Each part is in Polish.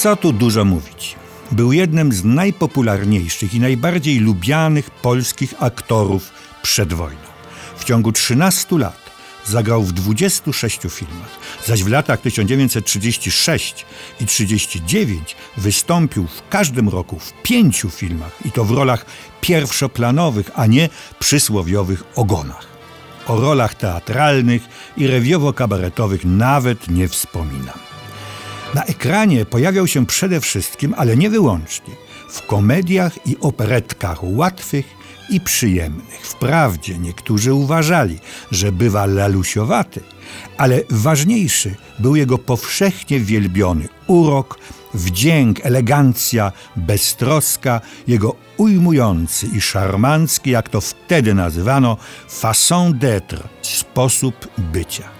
Co tu dużo mówić? Był jednym z najpopularniejszych i najbardziej lubianych polskich aktorów przed wojną. W ciągu 13 lat zagrał w 26 filmach, zaś w latach 1936 i 1939 wystąpił w każdym roku w pięciu filmach i to w rolach pierwszoplanowych, a nie przysłowiowych ogonach. O rolach teatralnych i rewiowo-kabaretowych nawet nie wspominam. Na ekranie pojawiał się przede wszystkim, ale nie wyłącznie, w komediach i operetkach łatwych i przyjemnych. Wprawdzie niektórzy uważali, że bywa lalusiowaty, ale ważniejszy był jego powszechnie wielbiony urok, wdzięk, elegancja, beztroska, jego ujmujący i szarmancki, jak to wtedy nazywano, façon d'être, sposób bycia.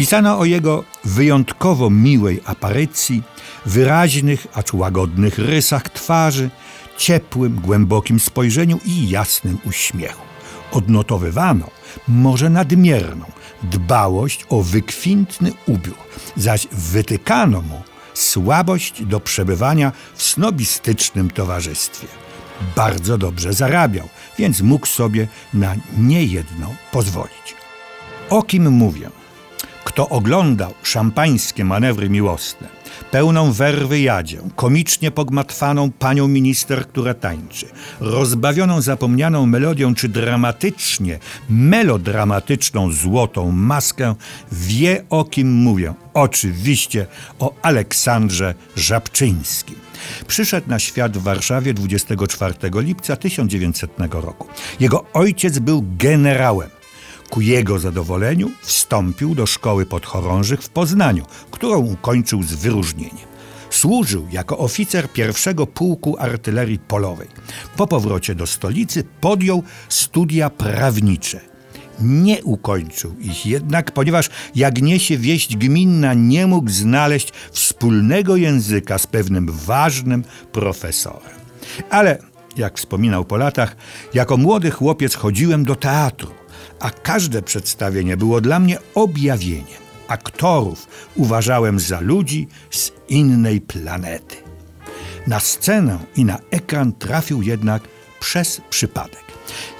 Pisano o jego wyjątkowo miłej aparycji, wyraźnych, acz łagodnych rysach twarzy, ciepłym, głębokim spojrzeniu i jasnym uśmiechu. Odnotowywano może nadmierną dbałość o wykwintny ubiór, zaś wytykano mu słabość do przebywania w snobistycznym towarzystwie. Bardzo dobrze zarabiał, więc mógł sobie na niejedną pozwolić. O kim mówię? Kto oglądał szampańskie manewry miłosne, pełną werwy jadzię, komicznie pogmatwaną panią minister, która tańczy, rozbawioną zapomnianą melodią, czy dramatycznie, melodramatyczną złotą maskę, wie o kim mówię. Oczywiście o Aleksandrze Żabczyńskim. Przyszedł na świat w Warszawie 24 lipca 1900 roku. Jego ojciec był generałem. Ku jego zadowoleniu wstąpił do szkoły podchorążych w Poznaniu, którą ukończył z wyróżnieniem. Służył jako oficer pierwszego pułku artylerii polowej. Po powrocie do stolicy podjął studia prawnicze. Nie ukończył ich jednak, ponieważ jak niesie wieść gminna, nie mógł znaleźć wspólnego języka z pewnym ważnym profesorem. Ale, jak wspominał po latach, jako młody chłopiec chodziłem do teatru a każde przedstawienie było dla mnie objawieniem. Aktorów uważałem za ludzi z innej planety. Na scenę i na ekran trafił jednak przez przypadek.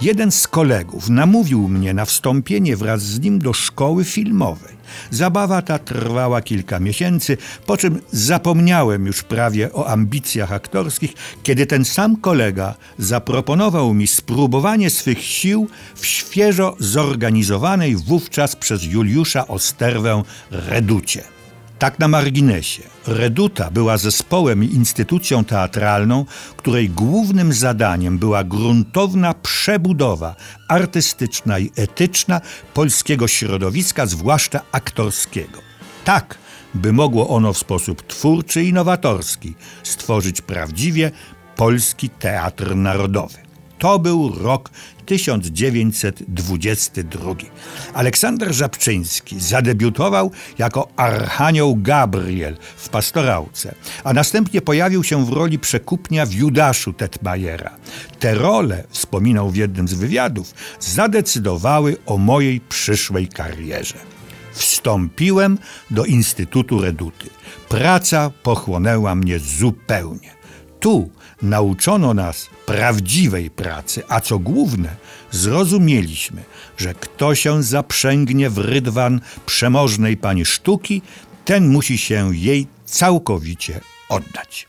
Jeden z kolegów namówił mnie na wstąpienie wraz z nim do szkoły filmowej. Zabawa ta trwała kilka miesięcy, po czym zapomniałem już prawie o ambicjach aktorskich, kiedy ten sam kolega zaproponował mi spróbowanie swych sił w świeżo zorganizowanej wówczas przez Juliusza Osterwę reducie. Tak na marginesie. Reduta była zespołem i instytucją teatralną, której głównym zadaniem była gruntowna przebudowa artystyczna i etyczna polskiego środowiska, zwłaszcza aktorskiego. Tak, by mogło ono w sposób twórczy i nowatorski stworzyć prawdziwie polski teatr narodowy. To był rok 1922. Aleksander Żabczyński zadebiutował jako Archanioł Gabriel w Pastorałce, a następnie pojawił się w roli przekupnia w Judaszu Tetmajera. Te role, wspominał w jednym z wywiadów, zadecydowały o mojej przyszłej karierze. Wstąpiłem do Instytutu Reduty. Praca pochłonęła mnie zupełnie. Tu nauczono nas prawdziwej pracy, a co główne, zrozumieliśmy, że kto się zaprzęgnie w rydwan przemożnej pani sztuki, ten musi się jej całkowicie oddać.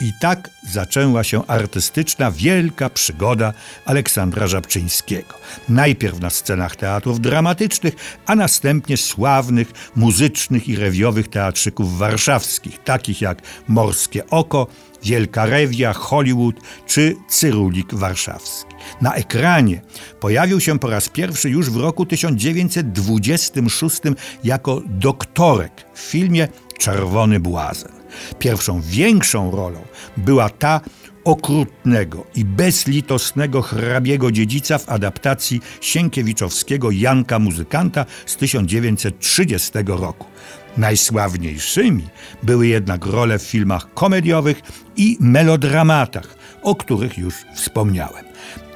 I tak zaczęła się artystyczna wielka przygoda Aleksandra Żabczyńskiego. Najpierw na scenach teatrów dramatycznych, a następnie sławnych muzycznych i rewiowych teatrzyków warszawskich, takich jak Morskie Oko, Wielka Rewia, Hollywood czy Cyrulik Warszawski. Na ekranie pojawił się po raz pierwszy już w roku 1926 jako doktorek w filmie Czerwony Błazen. Pierwszą większą rolą była ta okrutnego i bezlitosnego hrabiego dziedzica w adaptacji Sienkiewiczowskiego Janka Muzykanta z 1930 roku. Najsławniejszymi były jednak role w filmach komediowych i melodramatach, o których już wspomniałem.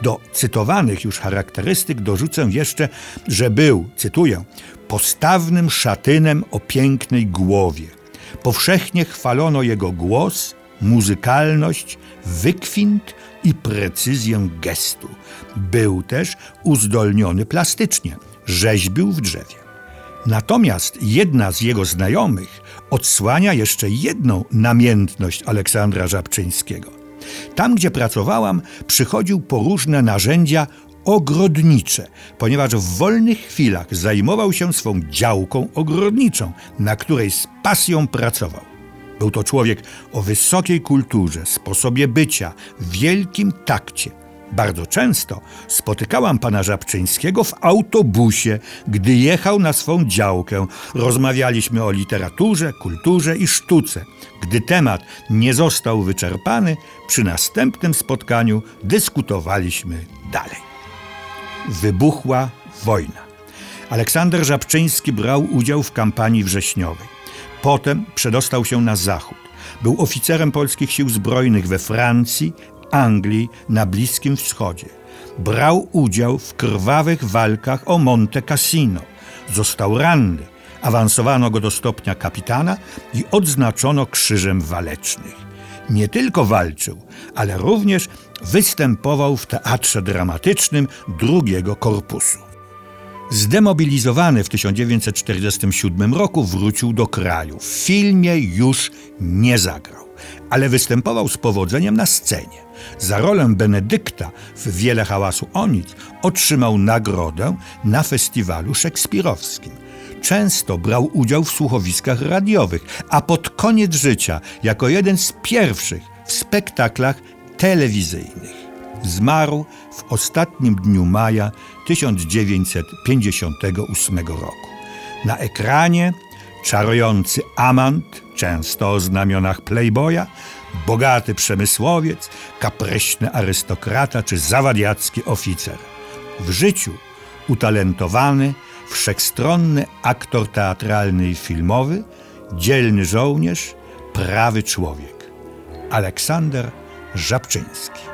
Do cytowanych już charakterystyk dorzucę jeszcze, że był, cytuję, postawnym szatynem o pięknej głowie, Powszechnie chwalono jego głos, muzykalność, wykwint i precyzję gestu. Był też uzdolniony plastycznie, rzeźbił w drzewie. Natomiast jedna z jego znajomych odsłania jeszcze jedną namiętność Aleksandra Żabczyńskiego. Tam, gdzie pracowałam, przychodził po różne narzędzia ogrodnicze, ponieważ w wolnych chwilach zajmował się swą działką ogrodniczą, na której z pasją pracował. Był to człowiek o wysokiej kulturze, sposobie bycia, wielkim takcie. Bardzo często spotykałam pana Żabczyńskiego w autobusie, gdy jechał na swą działkę. Rozmawialiśmy o literaturze, kulturze i sztuce. Gdy temat nie został wyczerpany, przy następnym spotkaniu dyskutowaliśmy dalej. Wybuchła wojna. Aleksander Żabczyński brał udział w kampanii wrześniowej. Potem przedostał się na zachód. Był oficerem polskich sił zbrojnych we Francji, Anglii, na Bliskim Wschodzie. Brał udział w krwawych walkach o Monte Cassino. Został ranny. Awansowano go do stopnia kapitana i odznaczono krzyżem walecznych. Nie tylko walczył, ale również występował w teatrze dramatycznym drugiego korpusu. Zdemobilizowany w 1947 roku wrócił do kraju. W filmie już nie zagrał, ale występował z powodzeniem na scenie. Za rolę Benedykta w Wiele hałasu o nic otrzymał nagrodę na festiwalu szekspirowskim. Często brał udział w słuchowiskach radiowych, a pod koniec życia jako jeden z pierwszych w spektaklach telewizyjnych. Zmarł w ostatnim dniu maja 1958 roku. Na ekranie czarujący amant, często o znamionach playboya, bogaty przemysłowiec, kapryśny arystokrata czy zawadiacki oficer. W życiu utalentowany, wszechstronny aktor teatralny i filmowy, dzielny żołnierz, prawy człowiek. Aleksander Żabczyński.